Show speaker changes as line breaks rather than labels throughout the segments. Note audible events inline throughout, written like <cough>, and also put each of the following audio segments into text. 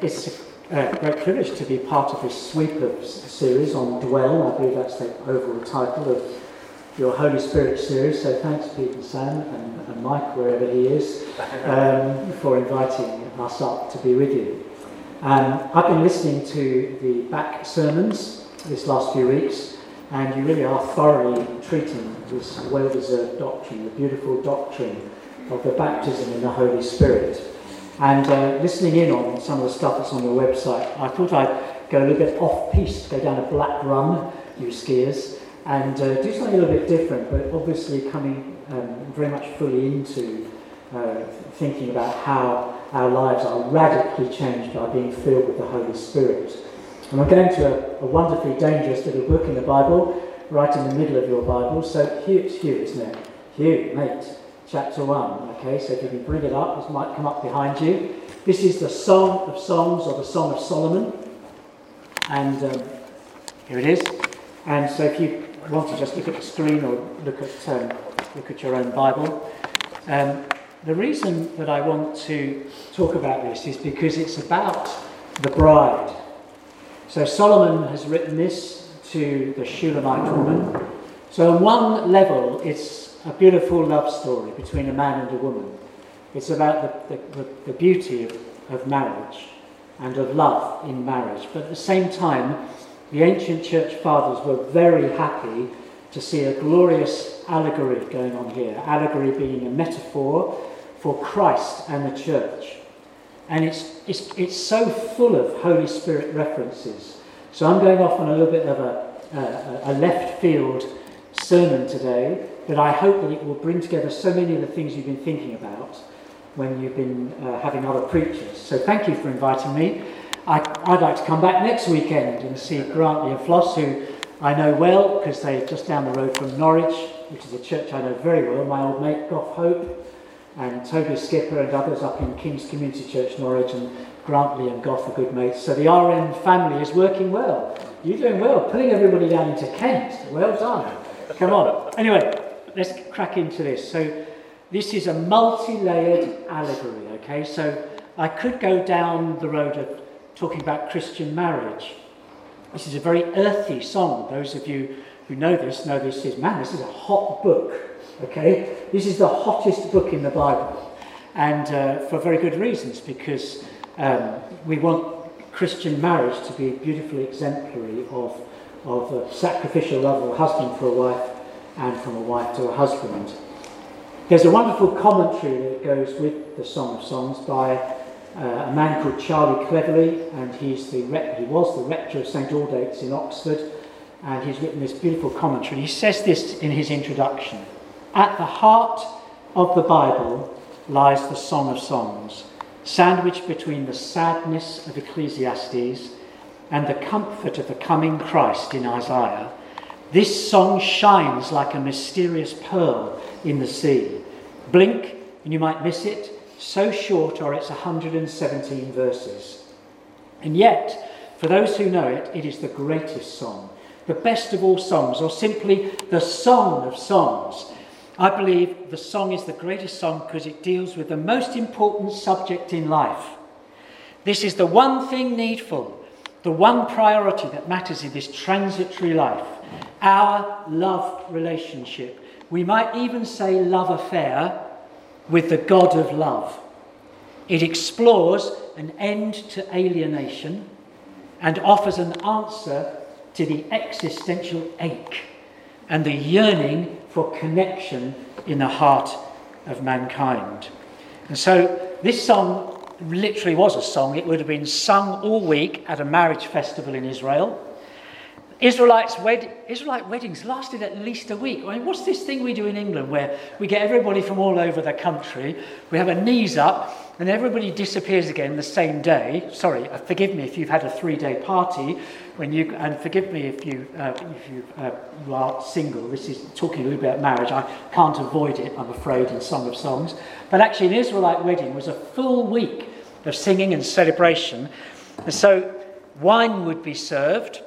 it's a great privilege to be part of this sweep of series on Dwell. I believe that's the overall title of your Holy Spirit series. So thanks, Pete and Sam and, and Mike, wherever he is, um, for inviting us up to be with you. Um, I've been listening to the back sermons this last few weeks, and you really are thoroughly treating this well deserved doctrine, the beautiful doctrine of the baptism in the Holy Spirit. And uh, listening in on some of the stuff that's on your website, I thought I'd go a little bit off piste, go down a black run, you skiers, and uh, do something a little bit different, but obviously coming um, very much fully into uh, thinking about how our lives are radically changed by being filled with the Holy Spirit. And I'm going to a, a wonderfully dangerous little book in the Bible, right in the middle of your Bible. So Hugh, it's Hugh, isn't it? Hugh, mate, chapter 1. Okay, so if you can bring it up, this might come up behind you. This is the Song of Songs or the Song of Solomon. And um, here it is. And so if you want to just look at the screen or look at, um, look at your own Bible. Um, the reason that I want to talk about this is because it's about the bride. So Solomon has written this to the Shulamite woman. So on one level, it's a beautiful love story between a man and a woman. It's about the, the, the beauty of, of marriage and of love in marriage. But at the same time, the ancient church fathers were very happy to see a glorious allegory going on here. Allegory being a metaphor for Christ and the church. And it's, it's, it's so full of Holy Spirit references. So I'm going off on a little bit of a, a, a left field sermon today, but I hope that it will bring together so many of the things you've been thinking about when you've been uh, having other preachers. So thank you for inviting me. I, would like to come back next weekend and see Grantley and Floss, who I know well because they're just down the road from Norwich, which is a church I know very well. My old mate Gough Hope and Toby Skipper and others up in King's Community Church, Norwich, and Grantley and Gough are good mates. So the RM family is working well. You're doing well, pulling everybody down into Kent. Well done. Come on. Anyway, let's crack into this. So this is a multi-layered allegory, okay? So I could go down the road of talking about Christian marriage. This is a very earthy song. Those of you who know this know this is, man, this is a hot book. Okay? This is the hottest book in the Bible. And uh, for very good reasons, because um, we want Christian marriage to be beautifully exemplary of, of a sacrificial love of a husband for a wife and from a wife to a husband. There's a wonderful commentary that goes with the Song of Songs by uh, a man called Charlie Cleverly, and he's the he was the rector of St Aldate's in Oxford, and he's written this beautiful commentary. He says this in his introduction At the heart of the Bible lies the Song of Songs, sandwiched between the sadness of Ecclesiastes and the comfort of the coming Christ in Isaiah. This song shines like a mysterious pearl in the sea. Blink, and you might miss it so short are its 117 verses. And yet, for those who know it, it is the greatest song, the best of all songs, or simply the song of songs. I believe the song is the greatest song because it deals with the most important subject in life. This is the one thing needful, the one priority that matters in this transitory life our love relationship. We might even say love affair with the God of love. It explores an end to alienation and offers an answer to the existential ache and the yearning for connection in the heart of mankind. And so this song literally was a song. It would have been sung all week at a marriage festival in Israel. Israelites wed- Israelite weddings lasted at least a week. I mean, what's this thing we do in England where we get everybody from all over the country, we have a knees up, and everybody disappears again the same day? Sorry, uh, forgive me if you've had a three-day party, when you, and forgive me if you, uh, if you, uh, you are single. This is talking a little bit about marriage. I can't avoid it, I'm afraid, in Song of Songs. But actually, an Israelite wedding was a full week of singing and celebration. And so wine would be served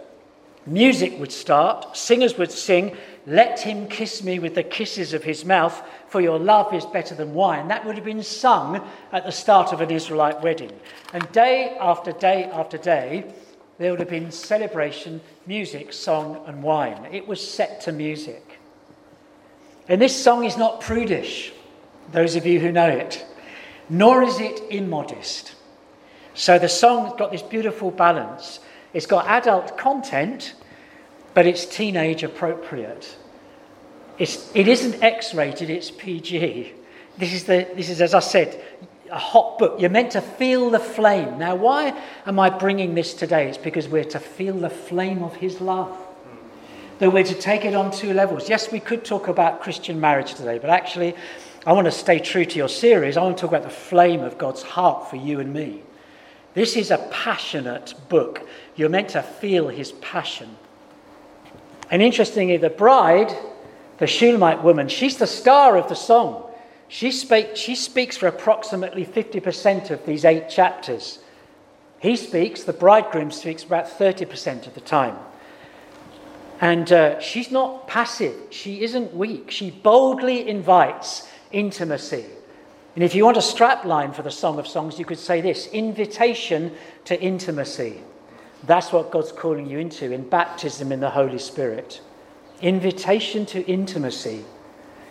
Music would start, singers would sing, Let him kiss me with the kisses of his mouth, for your love is better than wine. That would have been sung at the start of an Israelite wedding. And day after day after day, there would have been celebration, music, song, and wine. It was set to music. And this song is not prudish, those of you who know it, nor is it immodest. So the song's got this beautiful balance. It's got adult content, but it's teenage appropriate. It's, it isn't X rated, it's PG. This is, the, this is, as I said, a hot book. You're meant to feel the flame. Now, why am I bringing this today? It's because we're to feel the flame of His love. That we're to take it on two levels. Yes, we could talk about Christian marriage today, but actually, I want to stay true to your series. I want to talk about the flame of God's heart for you and me. This is a passionate book. You're meant to feel His passion. And interestingly, the bride the Shulamite woman, she's the star of the song. She, speak, she speaks for approximately 50% of these eight chapters. He speaks, the bridegroom speaks about 30% of the time. And uh, she's not passive, she isn't weak. She boldly invites intimacy. And if you want a strap line for the Song of Songs, you could say this invitation to intimacy. That's what God's calling you into in baptism in the Holy Spirit invitation to intimacy.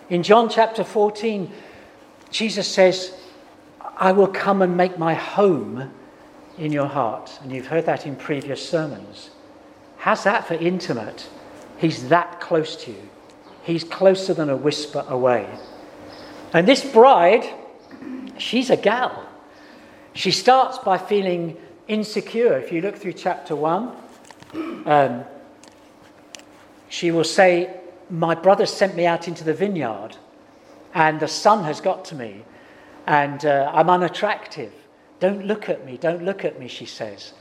In John chapter 14, Jesus says, I will come and make my home in your heart. And you've heard that in previous sermons. How's that for intimate? He's that close to you. He's closer than a whisper away. And this bride, she's a gal. She starts by feeling insecure. If you look through chapter 1, um, she will say, My brother sent me out into the vineyard, and the sun has got to me, and uh, I'm unattractive. Don't look at me, don't look at me, she says.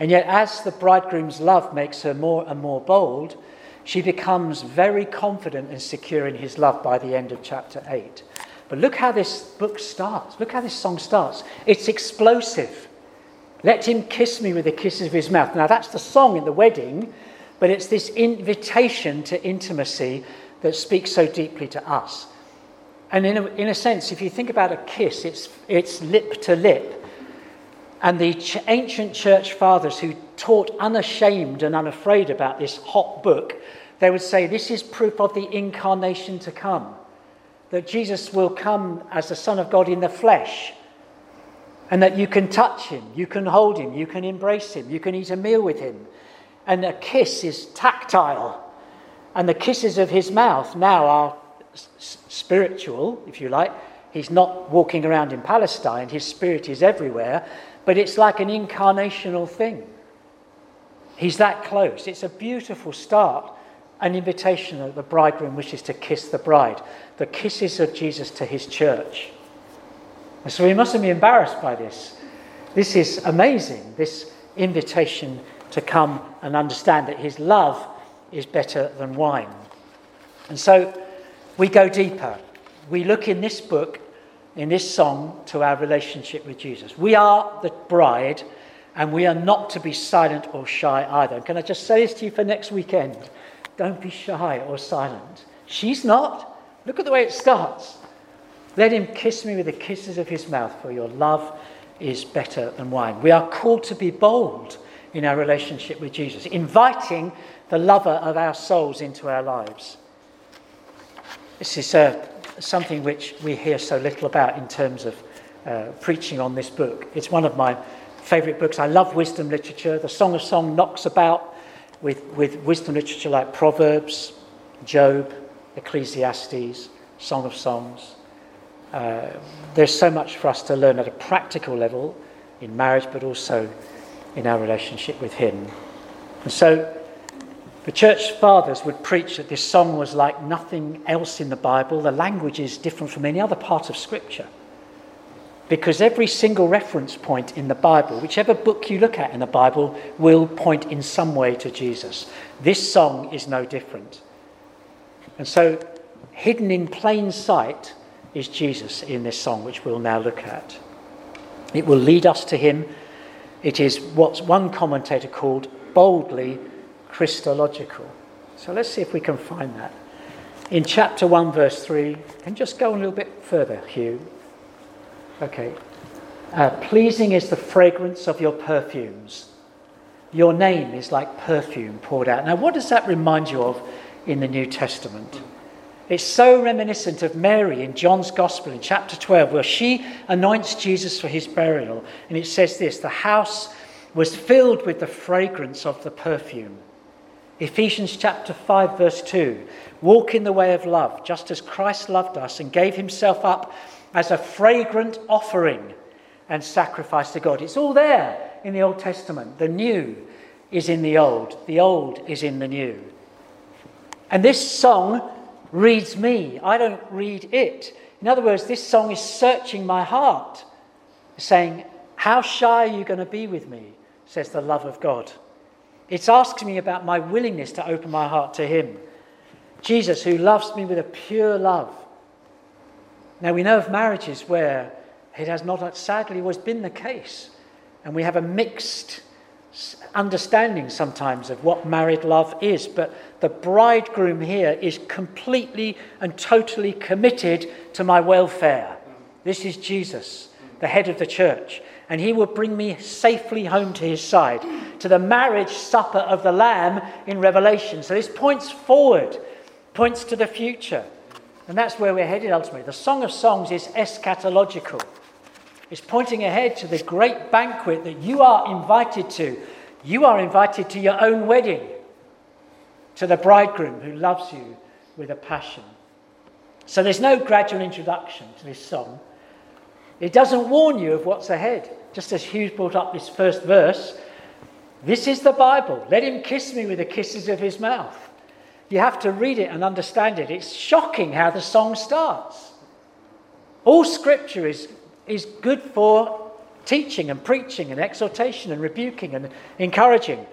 And yet, as the bridegroom's love makes her more and more bold, she becomes very confident and secure in his love by the end of chapter 8. But look how this book starts. Look how this song starts. It's explosive. Let him kiss me with the kisses of his mouth. Now, that's the song in the wedding, but it's this invitation to intimacy that speaks so deeply to us. And in a, in a sense, if you think about a kiss, it's, it's lip to lip. And the ch- ancient church fathers who taught unashamed and unafraid about this hot book, they would say this is proof of the incarnation to come. That Jesus will come as the Son of God in the flesh. And that you can touch him, you can hold him, you can embrace him, you can eat a meal with him. And a kiss is tactile. And the kisses of his mouth now are spiritual, if you like. He's not walking around in Palestine, his spirit is everywhere, but it's like an incarnational thing. He's that close. It's a beautiful start, an invitation that the bridegroom wishes to kiss the bride, the kisses of Jesus to his church. And so we mustn't be embarrassed by this. This is amazing, this invitation to come and understand that his love is better than wine. And so we go deeper. We look in this book, in this song, to our relationship with Jesus. We are the bride, and we are not to be silent or shy either. Can I just say this to you for next weekend? Don't be shy or silent. She's not. Look at the way it starts. Let him kiss me with the kisses of his mouth, for your love is better than wine. We are called to be bold in our relationship with Jesus, inviting the lover of our souls into our lives. This is uh, something which we hear so little about in terms of uh, preaching on this book. It's one of my favourite books. I love wisdom literature. The Song of Song knocks about with, with wisdom literature like Proverbs, Job, Ecclesiastes, Song of Songs. Uh, there's so much for us to learn at a practical level in marriage, but also in our relationship with Him. And so the church fathers would preach that this song was like nothing else in the Bible. The language is different from any other part of Scripture. Because every single reference point in the Bible, whichever book you look at in the Bible, will point in some way to Jesus. This song is no different. And so, hidden in plain sight is Jesus in this song, which we'll now look at. It will lead us to Him it is what one commentator called boldly Christological. So let's see if we can find that in chapter 1, verse 3. And just go a little bit further, Hugh. Okay. Uh, pleasing is the fragrance of your perfumes. Your name is like perfume poured out. Now, what does that remind you of in the New Testament? It's so reminiscent of Mary in John's Gospel in chapter 12, where she anoints Jesus for his burial. And it says this the house was filled with the fragrance of the perfume. Ephesians chapter 5, verse 2 Walk in the way of love, just as Christ loved us and gave himself up as a fragrant offering and sacrifice to God. It's all there in the Old Testament. The new is in the old, the old is in the new. And this song reads me, I don't read it. In other words, this song is searching my heart, saying, How shy are you going to be with me? says the love of God. It's asking me about my willingness to open my heart to Him. Jesus, who loves me with a pure love. Now, we know of marriages where it has not, sadly, always been the case. And we have a mixed understanding sometimes of what married love is. But the bridegroom here is completely and totally committed to my welfare. This is Jesus, the head of the church. And he will bring me safely home to his side, to the marriage supper of the Lamb in Revelation. So this points forward, points to the future. And that's where we're headed ultimately. The Song of Songs is eschatological. It's pointing ahead to the great banquet that you are invited to. You are invited to your own wedding, to the bridegroom who loves you with a passion. So there's no gradual introduction to this song. It doesn't warn you of what's ahead. Just as Hugh's brought up this first verse, this is the Bible. Let him kiss me with the kisses of his mouth. You have to read it and understand it. It's shocking how the song starts. All scripture is is good for teaching and preaching and exhortation and rebuking and encouraging.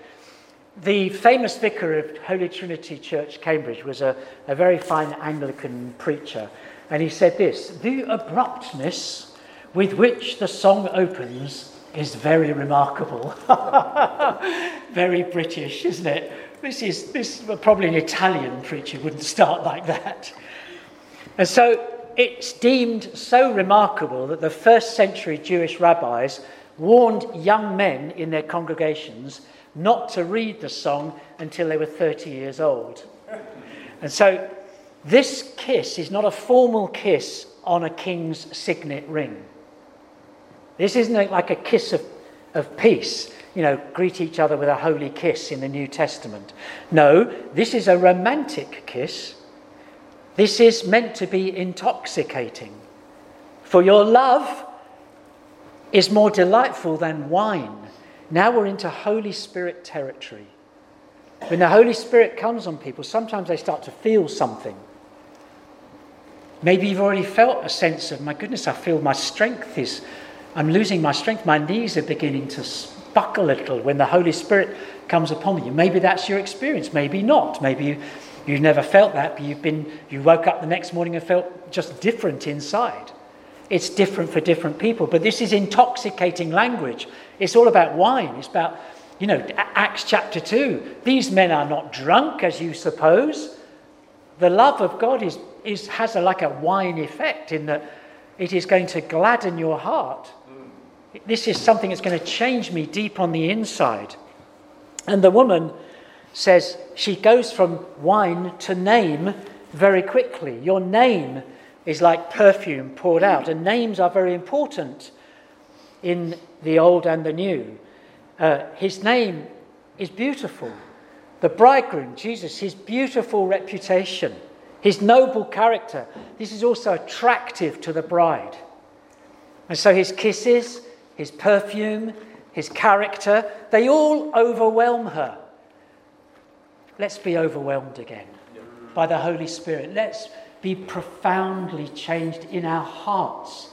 The famous vicar of Holy Trinity Church, Cambridge, was a, a very fine Anglican preacher. And he said this The abruptness with which the song opens is very remarkable. <laughs> very British, isn't it? This is this probably an Italian preacher wouldn't start like that. And so it's deemed so remarkable that the first century Jewish rabbis warned young men in their congregations not to read the song until they were 30 years old. And so this kiss is not a formal kiss on a king's signet ring. This isn't like a kiss of, of peace, you know, greet each other with a holy kiss in the New Testament. No, this is a romantic kiss this is meant to be intoxicating. For your love is more delightful than wine. Now we're into Holy Spirit territory. When the Holy Spirit comes on people, sometimes they start to feel something. Maybe you've already felt a sense of, my goodness, I feel my strength is, I'm losing my strength. My knees are beginning to buckle a little when the Holy Spirit comes upon you. Maybe that's your experience, maybe not. Maybe you You've never felt that, but you've been, you woke up the next morning and felt just different inside. It's different for different people, but this is intoxicating language. It's all about wine. It's about, you know, Acts chapter 2. These men are not drunk, as you suppose. The love of God is, is, has a, like a wine effect in that it is going to gladden your heart. This is something that's going to change me deep on the inside. And the woman says she goes from wine to name very quickly. Your name is like perfume poured out, and names are very important in the old and the new. Uh, his name is beautiful. The bridegroom, Jesus, his beautiful reputation, his noble character, this is also attractive to the bride. And so his kisses, his perfume, his character, they all overwhelm her let's be overwhelmed again by the Holy Spirit. Let's be profoundly changed in our hearts.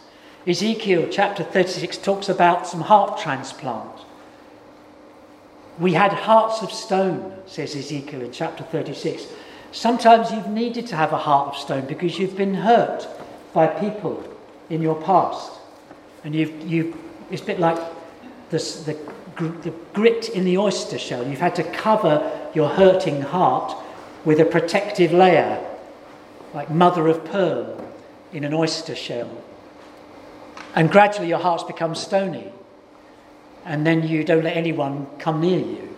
Ezekiel chapter 36 talks about some heart transplant. We had hearts of stone, says Ezekiel in chapter 36. Sometimes you've needed to have a heart of stone because you've been hurt by people in your past. And you've, you've, it's a bit like this, the, the grit in the oyster shell. You've had to cover your hurting heart with a protective layer. like mother of pearl in an oyster shell. And gradually your hearts become stony. And then you don't let anyone come near you.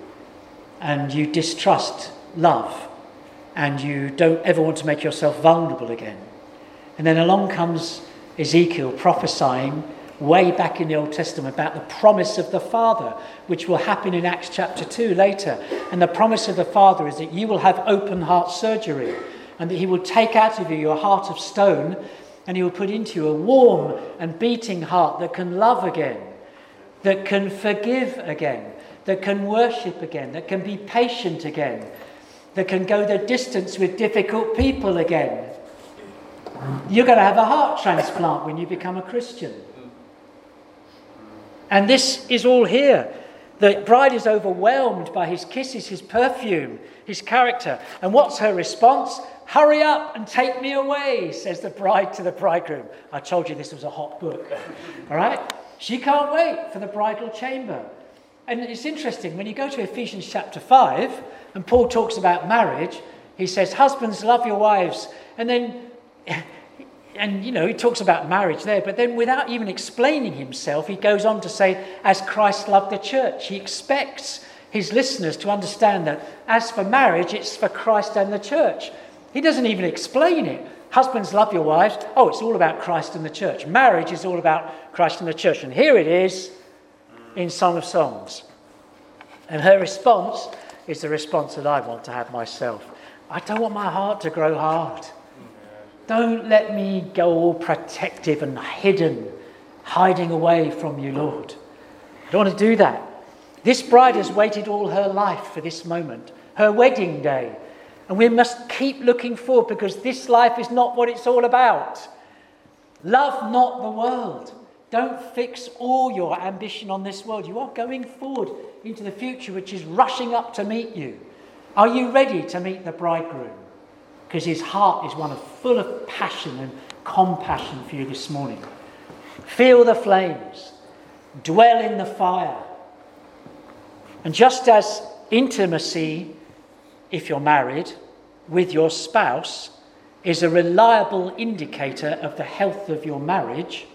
And you distrust love. And you don't ever want to make yourself vulnerable again. And then along comes Ezekiel prophesying way back in the Old Testament about the promise of the Father, which will happen in Acts chapter 2 later. And the promise of the Father is that you will have open heart surgery and that He will take out of you your heart of stone and He will put into you a warm and beating heart that can love again, that can forgive again, that can worship again, that can be patient again, that can go the distance with difficult people again. You're going to have a heart transplant when you become a Christian. And this is all here. The bride is overwhelmed by his kisses, his perfume, his character. And what's her response? Hurry up and take me away, says the bride to the bridegroom. I told you this was a hot book. <laughs> All right? She can't wait for the bridal chamber. And it's interesting, when you go to Ephesians chapter 5, and Paul talks about marriage, he says, Husbands, love your wives. And then <laughs> and you know, he talks about marriage there, but then without even explaining himself, he goes on to say, as Christ loved the church. He expects his listeners to understand that as for marriage, it's for Christ and the church. He doesn't even explain it. Husbands, love your wives. Oh, it's all about Christ and the church. Marriage is all about Christ and the church. And here it is in Song of Songs. And her response is the response that I want to have myself. I don't want my heart to grow hard. Don't let me go all protective and hidden, hiding away from you, Lord. I don't want to do that. This bride has waited all her life for this moment, her wedding day. And we must keep looking forward because this life is not what it's all about. Love not the world. Don't fix all your ambition on this world. You are going forward into the future, which is rushing up to meet you. Are you ready to meet the bridegroom? Because his heart is one of full of passion and compassion for you this morning. Feel the flames, dwell in the fire. And just as intimacy, if you're married, with your spouse is a reliable indicator of the health of your marriage,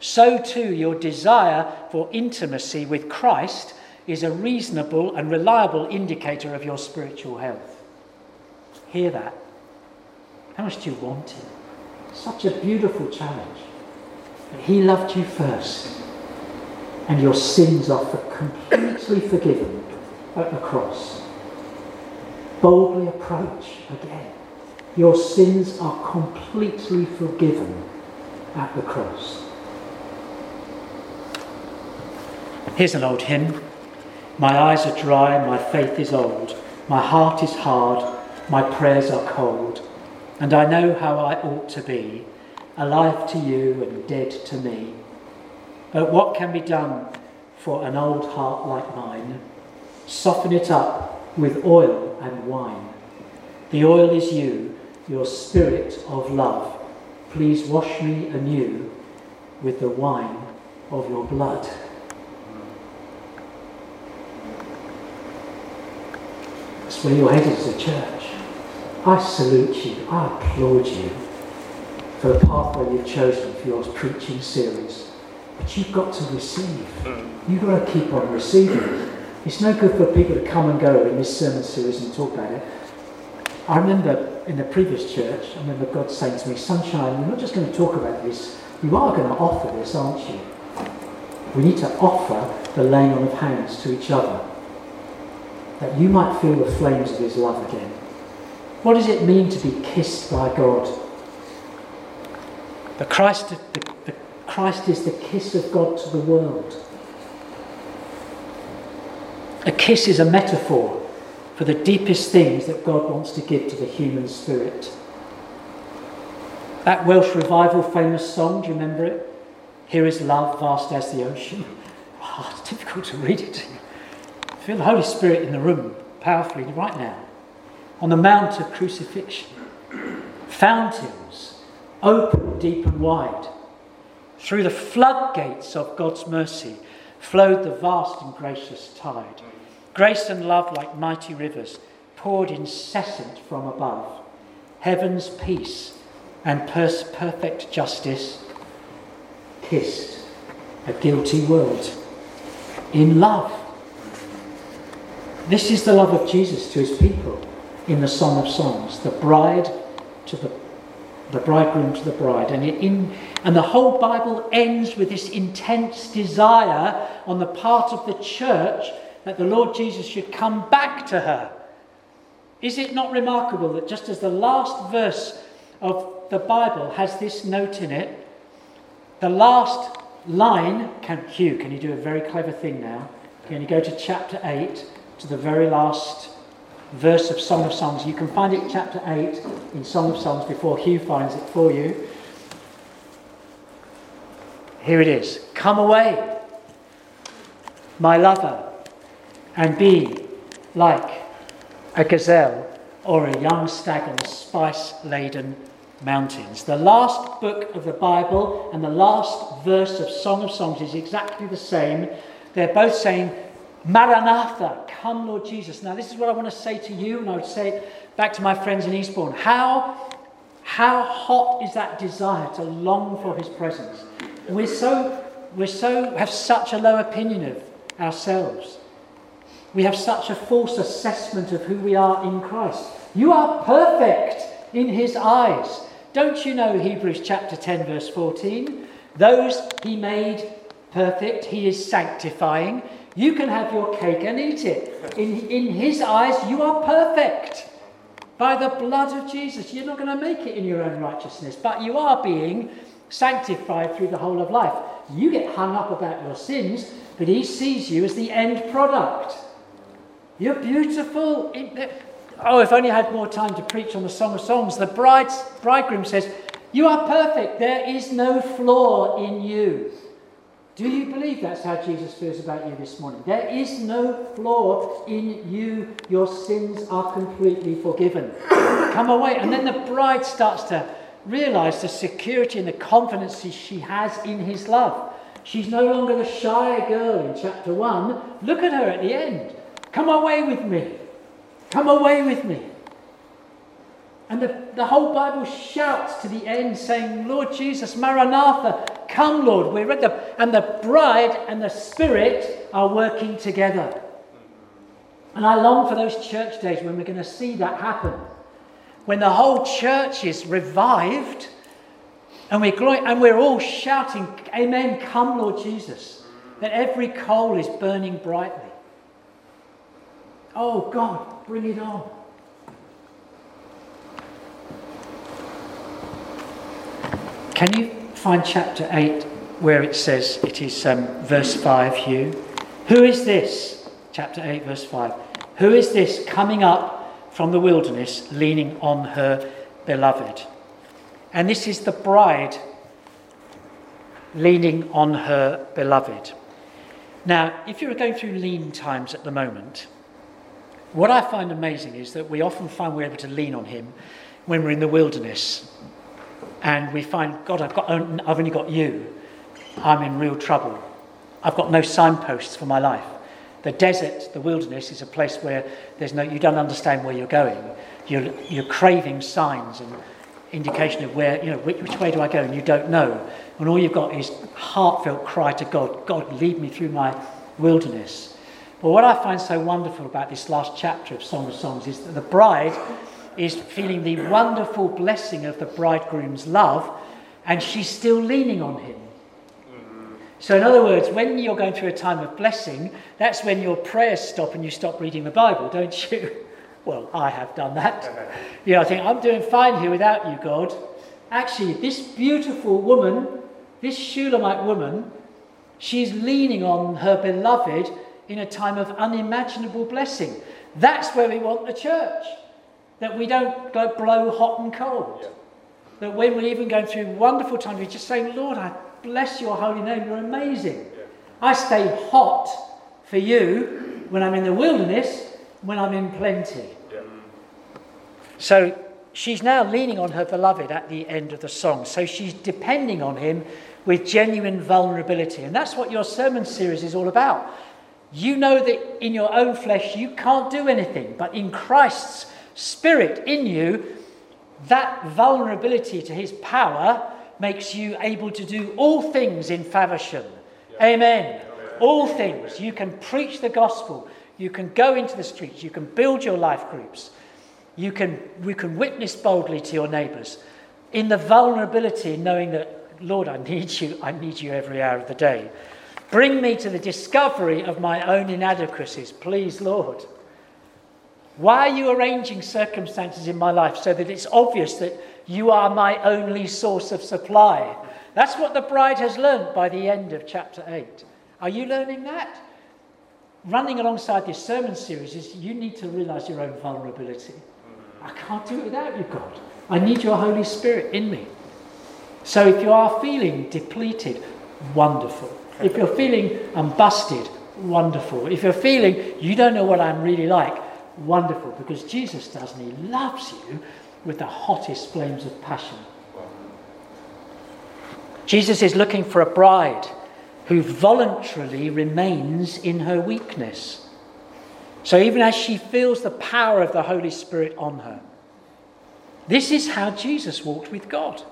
so too your desire for intimacy with Christ is a reasonable and reliable indicator of your spiritual health. Hear that. How much do you want Him? Such a beautiful challenge. But he loved you first, and your sins are completely forgiven at the cross. Boldly approach again. Your sins are completely forgiven at the cross. Here's an old hymn. My eyes are dry, my faith is old, my heart is hard, my prayers are cold and I know how I ought to be, alive to you and dead to me. But what can be done for an old heart like mine? Soften it up with oil and wine. The oil is you, your spirit of love. Please wash me anew with the wine of your blood. That's where you're headed as a church. I salute you, I applaud you for the pathway you've chosen for your preaching series. But you've got to receive. Mm. You've got to keep on receiving. It's no good for people to come and go in this sermon series and talk about it. I remember in the previous church, I remember God saying to me, Sunshine, you're not just going to talk about this, you are going to offer this, aren't you? We need to offer the laying on of hands to each other, that you might feel the flames of His love again. What does it mean to be kissed by God? The Christ, the, the Christ is the kiss of God to the world. A kiss is a metaphor for the deepest things that God wants to give to the human spirit. That Welsh revival famous song, do you remember it? Here is love, vast as the ocean. Oh, <laughs> it's difficult to read it. Feel the Holy Spirit in the room powerfully right now on the Mount of Crucifixion. Fountains open deep and wide. Through the floodgates of God's mercy flowed the vast and gracious tide. Grace and love, like mighty rivers, poured incessant from above. heaven's peace and perfect justice, kissed a guilty world in love. This is the love of Jesus to his people in the Song of Songs, the bride to the, the bridegroom to the bride. And, in, and the whole Bible ends with this intense desire on the part of the church that the Lord Jesus should come back to her. Is it not remarkable that just as the last verse of the Bible has this note in it, the last line, can, Hugh, can you do a very clever thing now? Can you go to chapter 8, to the very last verse of Song of Songs? You can find it chapter 8 in Song of Songs before Hugh finds it for you. Here it is Come away, my lover, and be like a gazelle or a young stag on the spice laden mountains. The last book of the Bible and the last verse of Song of Songs is exactly the same. They're both saying, Maranatha, come Lord Jesus. Now, this is what I want to say to you, and I would say it back to my friends in Eastbourne. How, how hot is that desire to long for his presence? We're so, we're so, have such a low opinion of ourselves. We have such a false assessment of who we are in Christ. You are perfect in his eyes. Don't you know Hebrews chapter 10, verse 14? Those he made perfect, he is sanctifying. You can have your cake and eat it. In, in his eyes, you are perfect. By the blood of Jesus, you're not going to make it in your own righteousness, but you are being sanctified through the whole of life. You get hung up about your sins, but he sees you as the end product. You're beautiful. Oh, if only I had more time to preach on the Song of Songs. The bride's, bridegroom says, You are perfect. There is no flaw in you. Do you believe that's how Jesus feels about you this morning? There is no flaw in you. Your sins are completely forgiven. <coughs> Come away. And then the bride starts to realize the security and the confidence she has in his love. She's no longer the shy girl in chapter 1. Look at her at the end. Come away with me. Come away with me. And the, the whole Bible shouts to the end saying, Lord Jesus, Maranatha, come, Lord. We're the, and the bride and the Spirit are working together. And I long for those church days when we're going to see that happen. When the whole church is revived and we're, and we're all shouting, Amen, come, Lord Jesus. That every coal is burning brightly. Oh, God, bring it on. Can you find chapter 8 where it says, it is um, verse 5, Hugh? Who is this? Chapter 8, verse 5. Who is this coming up from the wilderness leaning on her beloved? And this is the bride leaning on her beloved. Now, if you're going through lean times at the moment, what I find amazing is that we often find we're able to lean on Him when we're in the wilderness and we find, God, I've, got, I've only got you. I'm in real trouble. I've got no signposts for my life. The desert, the wilderness, is a place where there's no, you don't understand where you're going. You're, you're craving signs and indication of where, you know, which, which way do I go, and you don't know. And all you've got is heartfelt cry to God, God, lead me through my wilderness. But what I find so wonderful about this last chapter of Song of Songs is that the bride is feeling the wonderful blessing of the bridegroom's love, and she's still leaning on him. So, in other words, when you're going through a time of blessing, that's when your prayers stop and you stop reading the Bible, don't you? <laughs> Well, I have done that. <laughs> You know, I think, I'm doing fine here without you, God. Actually, this beautiful woman, this Shulamite woman, she's leaning on her beloved in a time of unimaginable blessing. That's where we want the church that we don't go blow hot and cold. Yeah. That when we're even going through wonderful times, we're just saying, Lord, I bless your holy name, you're amazing. Yeah. I stay hot for you when I'm in the wilderness, when I'm in plenty. Yeah. So she's now leaning on her beloved at the end of the song. So she's depending on him with genuine vulnerability. And that's what your sermon series is all about. You know that in your own flesh you can't do anything, but in Christ's Spirit in you, that vulnerability to his power makes you able to do all things in Faversham. Yeah. Amen. Oh, Amen. All things. You can preach the gospel. You can go into the streets. You can build your life groups. You can, you can witness boldly to your neighbours in the vulnerability, knowing that, Lord, I need you. I need you every hour of the day. Bring me to the discovery of my own inadequacies, please, Lord. Why are you arranging circumstances in my life so that it's obvious that you are my only source of supply? That's what the bride has learned by the end of chapter 8. Are you learning that? Running alongside this sermon series is you need to realize your own vulnerability. I can't do it without you, God. I need your Holy Spirit in me. So if you are feeling depleted, wonderful. If you're feeling I'm busted, wonderful. If you're feeling you don't know what I'm really like, wonderful. Because Jesus does, and He loves you with the hottest flames of passion. Jesus is looking for a bride who voluntarily remains in her weakness. So even as she feels the power of the Holy Spirit on her, this is how Jesus walked with God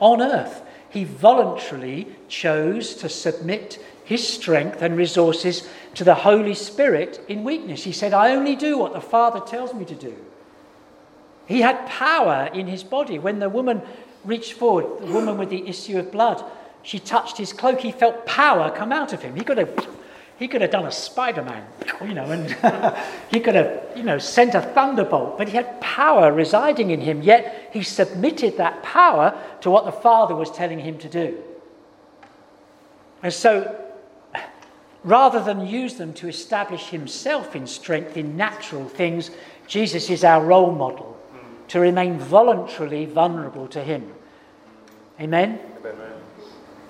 on earth he voluntarily chose to submit his strength and resources to the Holy Spirit in weakness. He said, I only do what the Father tells me to do. He had power in his body. When the woman reached forward, the woman with the issue of blood, she touched his cloak. He felt power come out of him. He could have he could have done a Spider Man, you know, and <laughs> he could have, you know, sent a thunderbolt, but he had power residing in him, yet he submitted that power to what the Father was telling him to do. And so, rather than use them to establish himself in strength in natural things, Jesus is our role model to remain voluntarily vulnerable to him. Amen? Amen.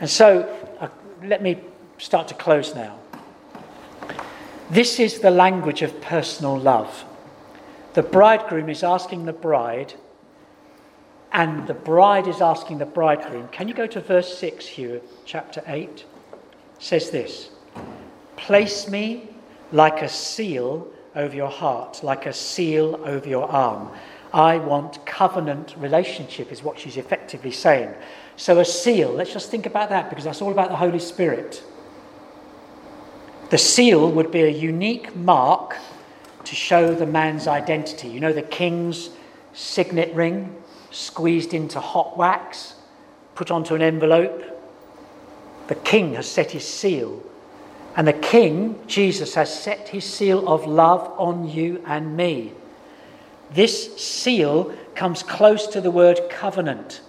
And so, uh, let me start to close now. This is the language of personal love. The bridegroom is asking the bride, and the bride is asking the bridegroom. Can you go to verse 6 here, chapter 8? It says this Place me like a seal over your heart, like a seal over your arm. I want covenant relationship, is what she's effectively saying. So, a seal, let's just think about that because that's all about the Holy Spirit. The seal would be a unique mark to show the man's identity. You know, the king's signet ring squeezed into hot wax, put onto an envelope. The king has set his seal. And the king, Jesus, has set his seal of love on you and me. This seal comes close to the word covenant.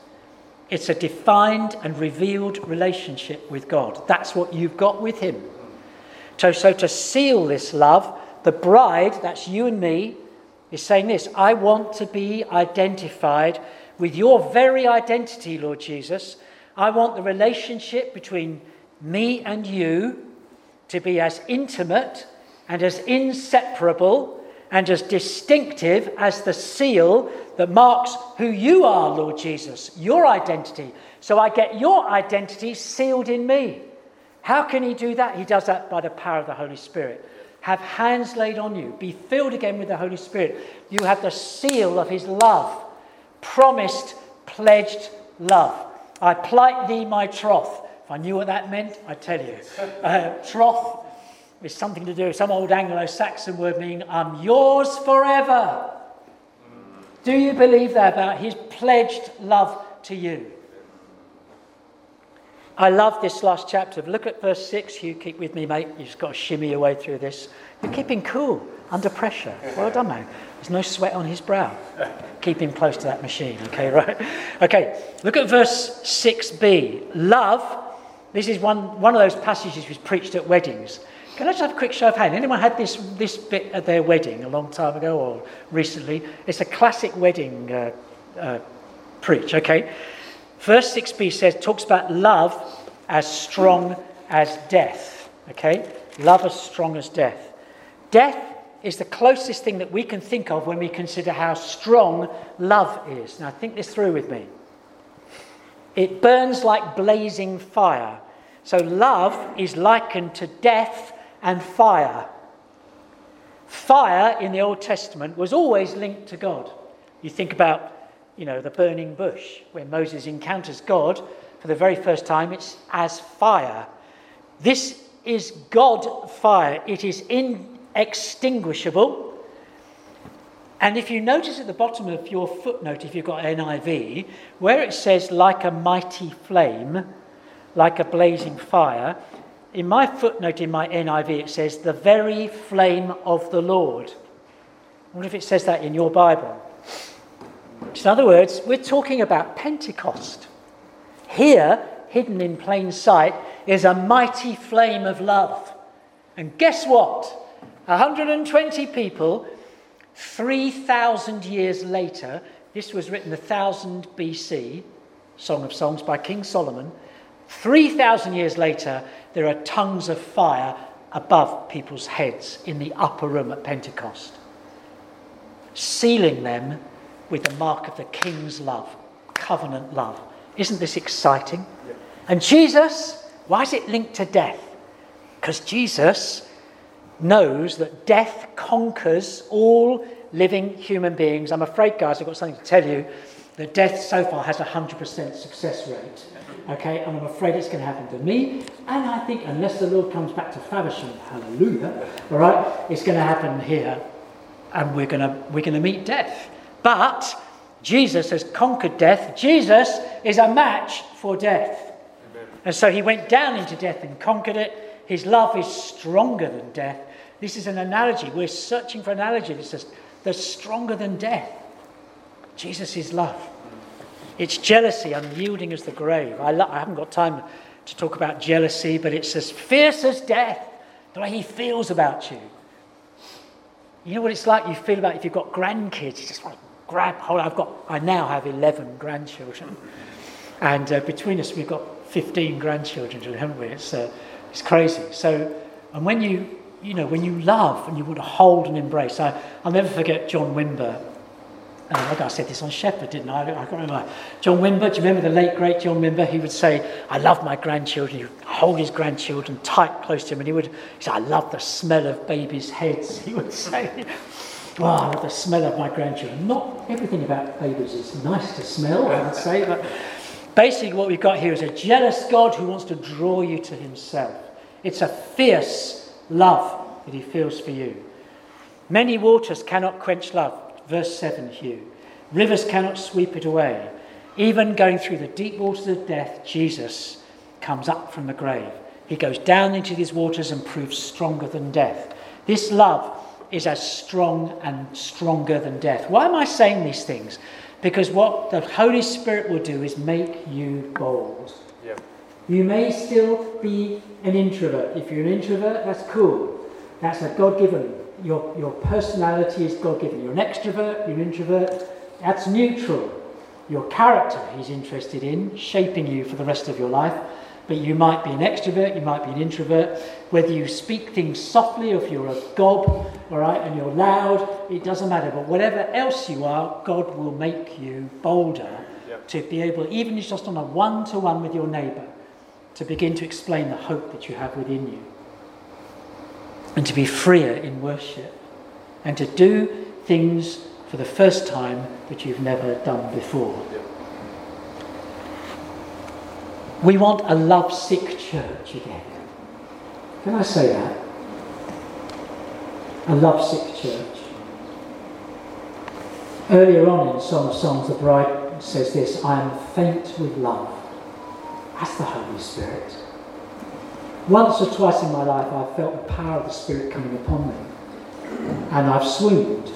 It's a defined and revealed relationship with God. That's what you've got with him. So, so to seal this love, the bride, that's you and me, is saying this I want to be identified with your very identity, Lord Jesus. I want the relationship between me and you to be as intimate and as inseparable and as distinctive as the seal that marks who you are, Lord Jesus, your identity. So I get your identity sealed in me. How can he do that? He does that by the power of the Holy Spirit. Have hands laid on you. Be filled again with the Holy Spirit. You have the seal of his love, promised, pledged love. I plight thee my troth. If I knew what that meant, I'd tell you. Uh, troth is something to do with some old Anglo Saxon word meaning I'm yours forever. Do you believe that about his pledged love to you? I love this last chapter. Look at verse 6. You keep with me, mate. You've just got to shimmy your way through this. You're keeping cool under pressure. Well done, man. There's no sweat on his brow. Keep him close to that machine, okay, right? Okay, look at verse 6b. Love, this is one, one of those passages which preached at weddings. Can I just have a quick show of hands? Anyone had this, this bit at their wedding a long time ago or recently? It's a classic wedding uh, uh, preach, okay? Verse 6b says, talks about love as strong as death. Okay? Love as strong as death. Death is the closest thing that we can think of when we consider how strong love is. Now, think this through with me. It burns like blazing fire. So, love is likened to death and fire. Fire in the Old Testament was always linked to God. You think about you know, the burning bush, where Moses encounters God for the very first time, it's as fire. This is God fire, it is inextinguishable. And if you notice at the bottom of your footnote, if you've got NIV, where it says, like a mighty flame, like a blazing fire, in my footnote in my NIV, it says, the very flame of the Lord. I wonder if it says that in your Bible. In other words, we're talking about Pentecost. Here, hidden in plain sight, is a mighty flame of love. And guess what? 120 people 3,000 years later, this was written 1000 BC, Song of Songs by King Solomon. 3,000 years later, there are tongues of fire above people's heads in the upper room at Pentecost, sealing them with the mark of the King's love, covenant love. Isn't this exciting? Yeah. And Jesus, why is it linked to death? Because Jesus knows that death conquers all living human beings. I'm afraid, guys, I've got something to tell you that death so far has a 100% success rate. Okay, and I'm afraid it's going to happen to me. And I think, unless the Lord comes back to Faversham, hallelujah, all right, it's going to happen here. And we're going to, we're going to meet death. But Jesus has conquered death. Jesus is a match for death. Amen. And so he went down into death and conquered it. His love is stronger than death. This is an analogy. We're searching for an analogy that says that's stronger than death. Jesus is love. It's jealousy, unyielding as the grave. I, lo- I haven't got time to talk about jealousy, but it's as fierce as death, the way he feels about you. You know what it's like you feel about if you've got grandkids? You just want to grab hold. I've got, I now have 11 grandchildren. And uh, between us, we've got 15 grandchildren, haven't we? It's, uh, it's crazy. So, and when you you know, when you love and you want to hold and embrace. I, I'll never forget John Wimber. Uh, I said this on Shepherd, didn't I? I can't remember. John Wimber, do you remember the late, great John Wimber? He would say, I love my grandchildren. He would hold his grandchildren tight close to him, and he would he say, I love the smell of babies' heads, he would say. <laughs> I love the smell of my grandchildren. Not everything about babies is nice to smell, I would say, but basically what we've got here is a jealous God who wants to draw you to himself. It's a fierce love that he feels for you. Many waters cannot quench love. Verse 7, Hugh. Rivers cannot sweep it away. Even going through the deep waters of death, Jesus comes up from the grave. He goes down into these waters and proves stronger than death. This love is as strong and stronger than death. Why am I saying these things? Because what the Holy Spirit will do is make you bold. You may still be an introvert. If you're an introvert, that's cool. That's a God given. Your, your personality is God given. You're an extrovert, you're an introvert, that's neutral. Your character he's interested in, shaping you for the rest of your life. But you might be an extrovert, you might be an introvert. Whether you speak things softly or if you're a gob, all right, and you're loud, it doesn't matter. But whatever else you are, God will make you bolder yep. to be able, even just on a one to one with your neighbour, to begin to explain the hope that you have within you, and to be freer in worship, and to do things for the first time that you've never done before. We want a lovesick church again. Can I say that? A lovesick church. Earlier on in Song of Songs, the bride says this I am faint with love. That's the Holy Spirit. Once or twice in my life, I've felt the power of the Spirit coming upon me. And I've swooned.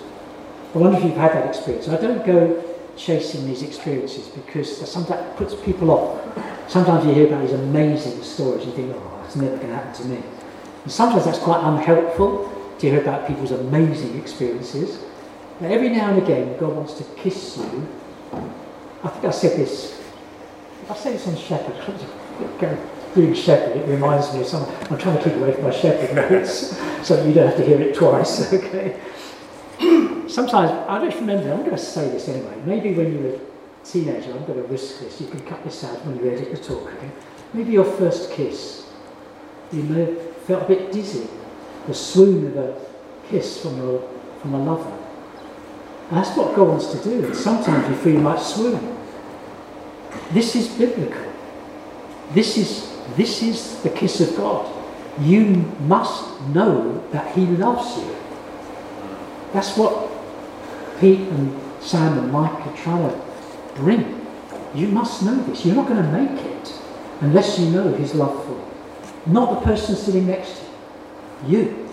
I wonder if you've had that experience. I don't go chasing these experiences because sometimes it puts people off. Sometimes you hear about these amazing stories, and you think, oh, it's never going to happen to me. And sometimes that's quite unhelpful to hear about people's amazing experiences. But every now and again, God wants to kiss you. I think I said this I say this on Shepherd. Doing Shepherd, it reminds me of some. I'm trying to keep away from my Shepherd notes <laughs> so you don't have to hear it twice, <laughs> okay? <clears throat> Sometimes, I don't remember, I'm going to say this anyway. Maybe when you were a teenager, I'm going to risk this. You can cut this out when you edit the talk, okay? Maybe your first kiss, you may have felt a bit dizzy, the swoon of a kiss from, your, from a lover. That's what God wants to do. Sometimes you feel you might swoon. This is biblical. This is, this is the kiss of God. You must know that He loves you. That's what Pete and Sam and Mike are trying to bring. You must know this. You're not going to make it unless you know His love for you. Not the person sitting next to you. You.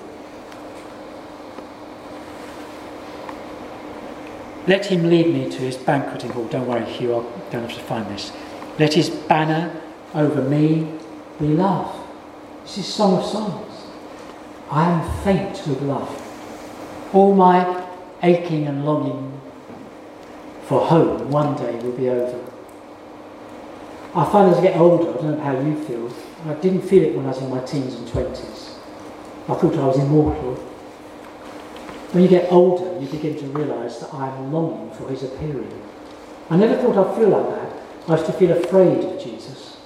Let him lead me to his banqueting hall. Don't worry, Hugh, I don't have to find this. Let his banner over me be love. This is Song of Songs. I am faint with love. All my aching and longing for home one day will be over. I find as I get older, I don't know how you feel, I didn't feel it when I was in my teens and 20s. I thought I was immortal. When you get older, you begin to realise that I'm longing for his appearing. I never thought I'd feel like that. I used to feel afraid of Jesus.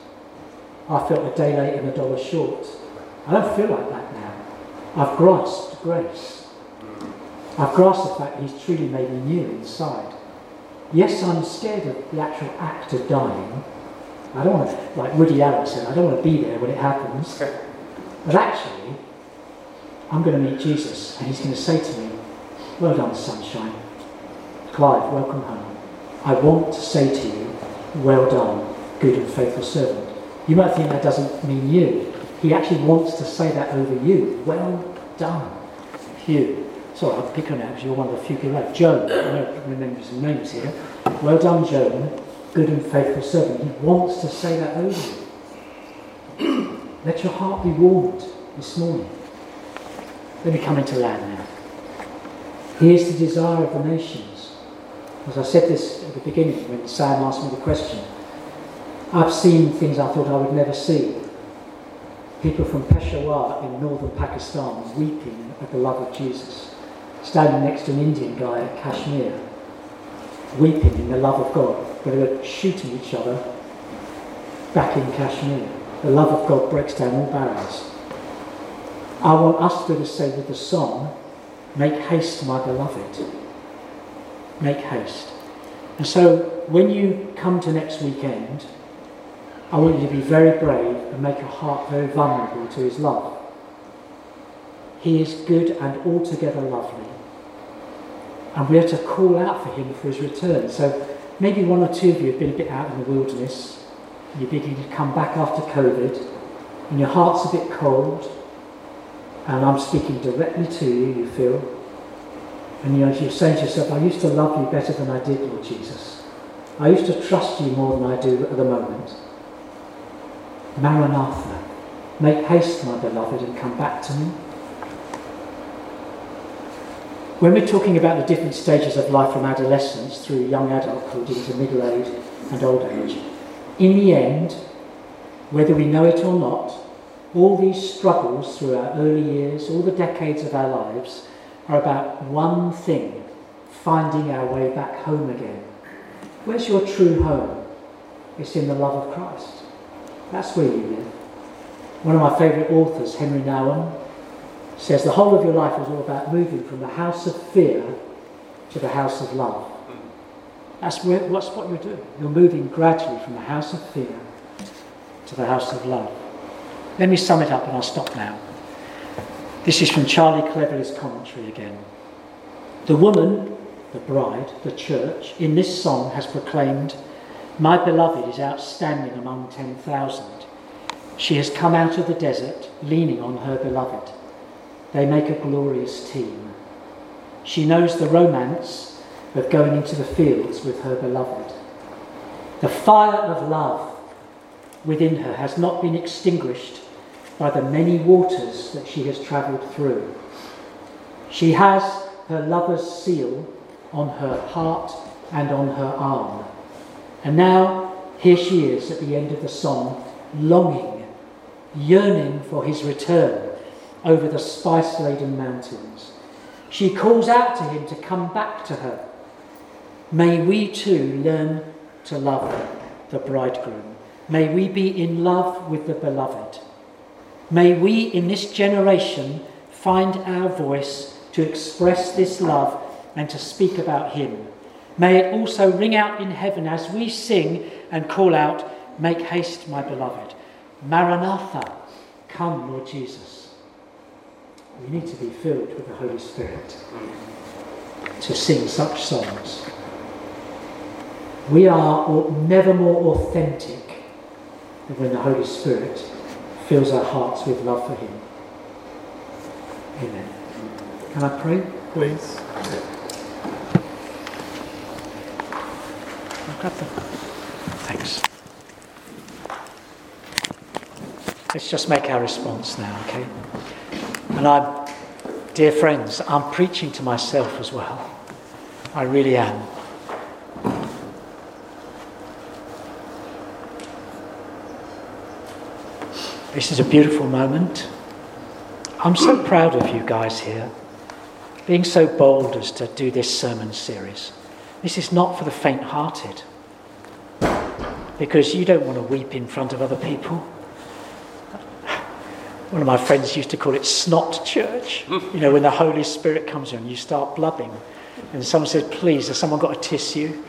I felt a day late and a dollar short. I don't feel like that now. I've grasped grace. I've grasped the fact he's truly made me new inside. Yes, I'm scared of the actual act of dying. I don't want to, like Woody Allen said, I don't want to be there when it happens. But actually, I'm going to meet Jesus and he's going to say to me, Well done, sunshine. Clive, welcome home. I want to say to you, Well done, good and faithful servant. You might think that doesn't mean you. He actually wants to say that over you. Well done, Hugh. Sorry, I'll pick on it because you're one of the few people left. Joan, I don't remember some names here. Well done, Joan, good and faithful servant. He wants to say that over you. <clears throat> Let your heart be warmed this morning. Let me come into land now. He is the desire of the nations. As I said this at the beginning when Sam asked me the question, I've seen things I thought I would never see. People from Peshawar in northern Pakistan weeping at the love of Jesus, standing next to an Indian guy at Kashmir, weeping in the love of God, where they were shooting each other back in Kashmir. The love of God breaks down all barriers. I want us to say with the song, Make haste, my beloved. Make haste. And so when you come to next weekend, I want you to be very brave and make your heart very vulnerable to his love. He is good and altogether lovely. And we are to call out for him for his return. So maybe one or two of you have been a bit out in the wilderness. You're beginning to come back after COVID, and your heart's a bit cold and I'm speaking directly to you, you feel. And you know, you're saying to yourself, I used to love you better than I did, Lord Jesus. I used to trust you more than I do at the moment. Maranatha, make haste, my beloved, and come back to me. When we're talking about the different stages of life from adolescence through young adulthood into middle age and old age, in the end, whether we know it or not, all these struggles through our early years, all the decades of our lives, are about one thing finding our way back home again. Where's your true home? It's in the love of Christ. That's where you live. One of my favourite authors, Henri Nouwen, says the whole of your life is all about moving from the house of fear to the house of love. That's, where, that's what you're doing. You're moving gradually from the house of fear to the house of love. Let me sum it up and I'll stop now. This is from Charlie Cleverly's commentary again. The woman, the bride, the church, in this song has proclaimed, My beloved is outstanding among 10,000. She has come out of the desert, leaning on her beloved. They make a glorious team. She knows the romance of going into the fields with her beloved. The fire of love within her has not been extinguished by the many waters that she has travelled through. She has her lover's seal on her heart and on her arm. And now here she is at the end of the song, longing, yearning for his return over the spice laden mountains. She calls out to him to come back to her. May we too learn to love the bridegroom. May we be in love with the beloved. May we in this generation find our voice to express this love and to speak about him. May it also ring out in heaven as we sing and call out, Make haste, my beloved. Maranatha, come, Lord Jesus. We need to be filled with the Holy Spirit to sing such songs. We are never more authentic than when the Holy Spirit fills our hearts with love for Him. Amen. Can I pray?
Please.
Thanks. Let's just make our response now, okay? And I'm, dear friends, I'm preaching to myself as well. I really am. This is a beautiful moment. I'm so proud of you guys here, being so bold as to do this sermon series. This is not for the faint hearted, because you don't want to weep in front of other people. One of my friends used to call it snot church. You know, when the Holy Spirit comes in, you start blubbing. And someone said, Please, has someone got a tissue?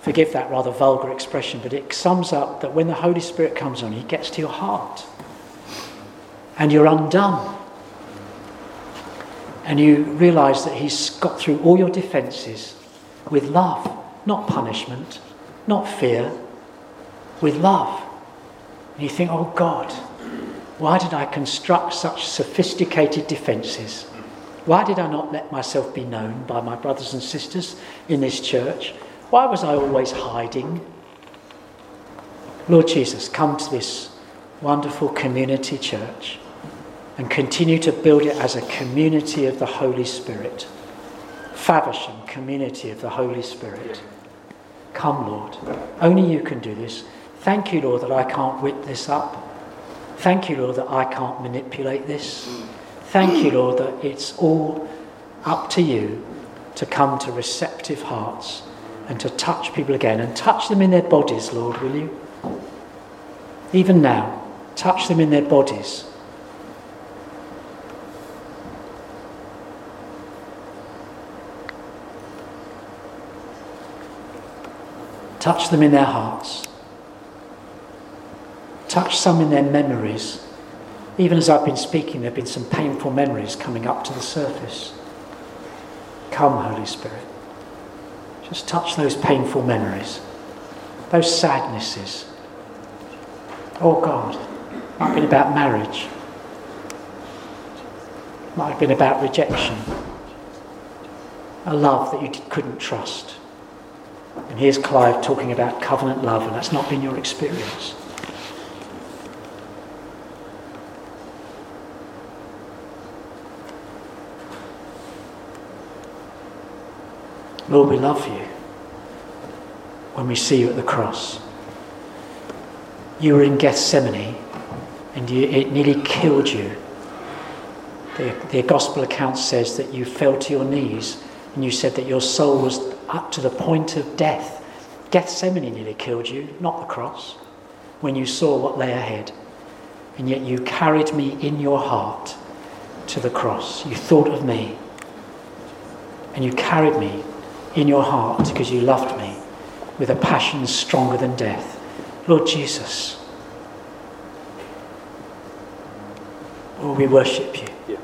Forgive that rather vulgar expression, but it sums up that when the Holy Spirit comes on, he gets to your heart. And you're undone. And you realize that he's got through all your defenses with love, not punishment, not fear, with love. And you think, oh God, why did I construct such sophisticated defences? Why did I not let myself be known by my brothers and sisters in this church? Why was I always hiding? Lord Jesus, come to this wonderful community church and continue to build it as a community of the Holy Spirit. Faversham, community of the Holy Spirit. Come, Lord. Only you can do this. Thank you, Lord, that I can't whip this up. Thank you, Lord, that I can't manipulate this. Thank you, Lord, that it's all up to you to come to receptive hearts and to touch people again and touch them in their bodies, Lord, will you? Even now, touch them in their bodies. Touch them in their hearts touch some in their memories. Even as I've been speaking, there have been some painful memories coming up to the surface. Come, Holy Spirit. Just touch those painful memories, those sadnesses. Oh God, might have been about marriage, might have been about rejection, a love that you couldn't trust. And here's Clive talking about covenant love, and that's not been your experience. Lord, we love you when we see you at the cross. You were in Gethsemane and you, it nearly killed you. The, the gospel account says that you fell to your knees and you said that your soul was up to the point of death. Gethsemane nearly killed you, not the cross, when you saw what lay ahead. And yet you carried me in your heart to the cross. You thought of me and you carried me in your heart because you loved me with a passion stronger than death. Lord Jesus, oh, we worship you.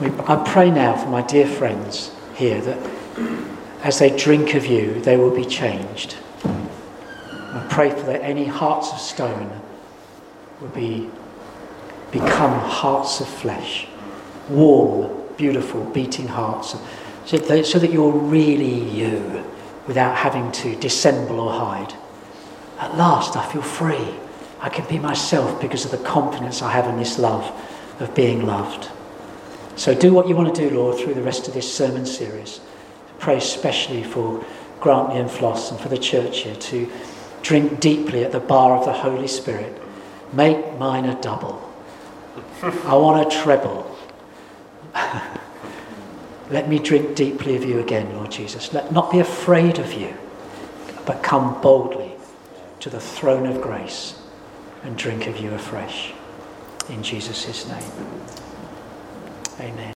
We, I pray now for my dear friends here that as they drink of you, they will be changed. I pray for that any hearts of stone will be become hearts of flesh, warm, beautiful, beating hearts so that, so that you're really you without having to dissemble or hide. At last, I feel free. I can be myself because of the confidence I have in this love of being loved. So do what you want to do, Lord, through the rest of this sermon series. Pray especially for Grantley and Floss and for the church here to drink deeply at the bar of the Holy Spirit. Make mine a double. I want a treble. <laughs> Let me drink deeply of you again, Lord Jesus. Let not be afraid of you, but come boldly to the throne of grace and drink of you afresh. In Jesus' name. Amen.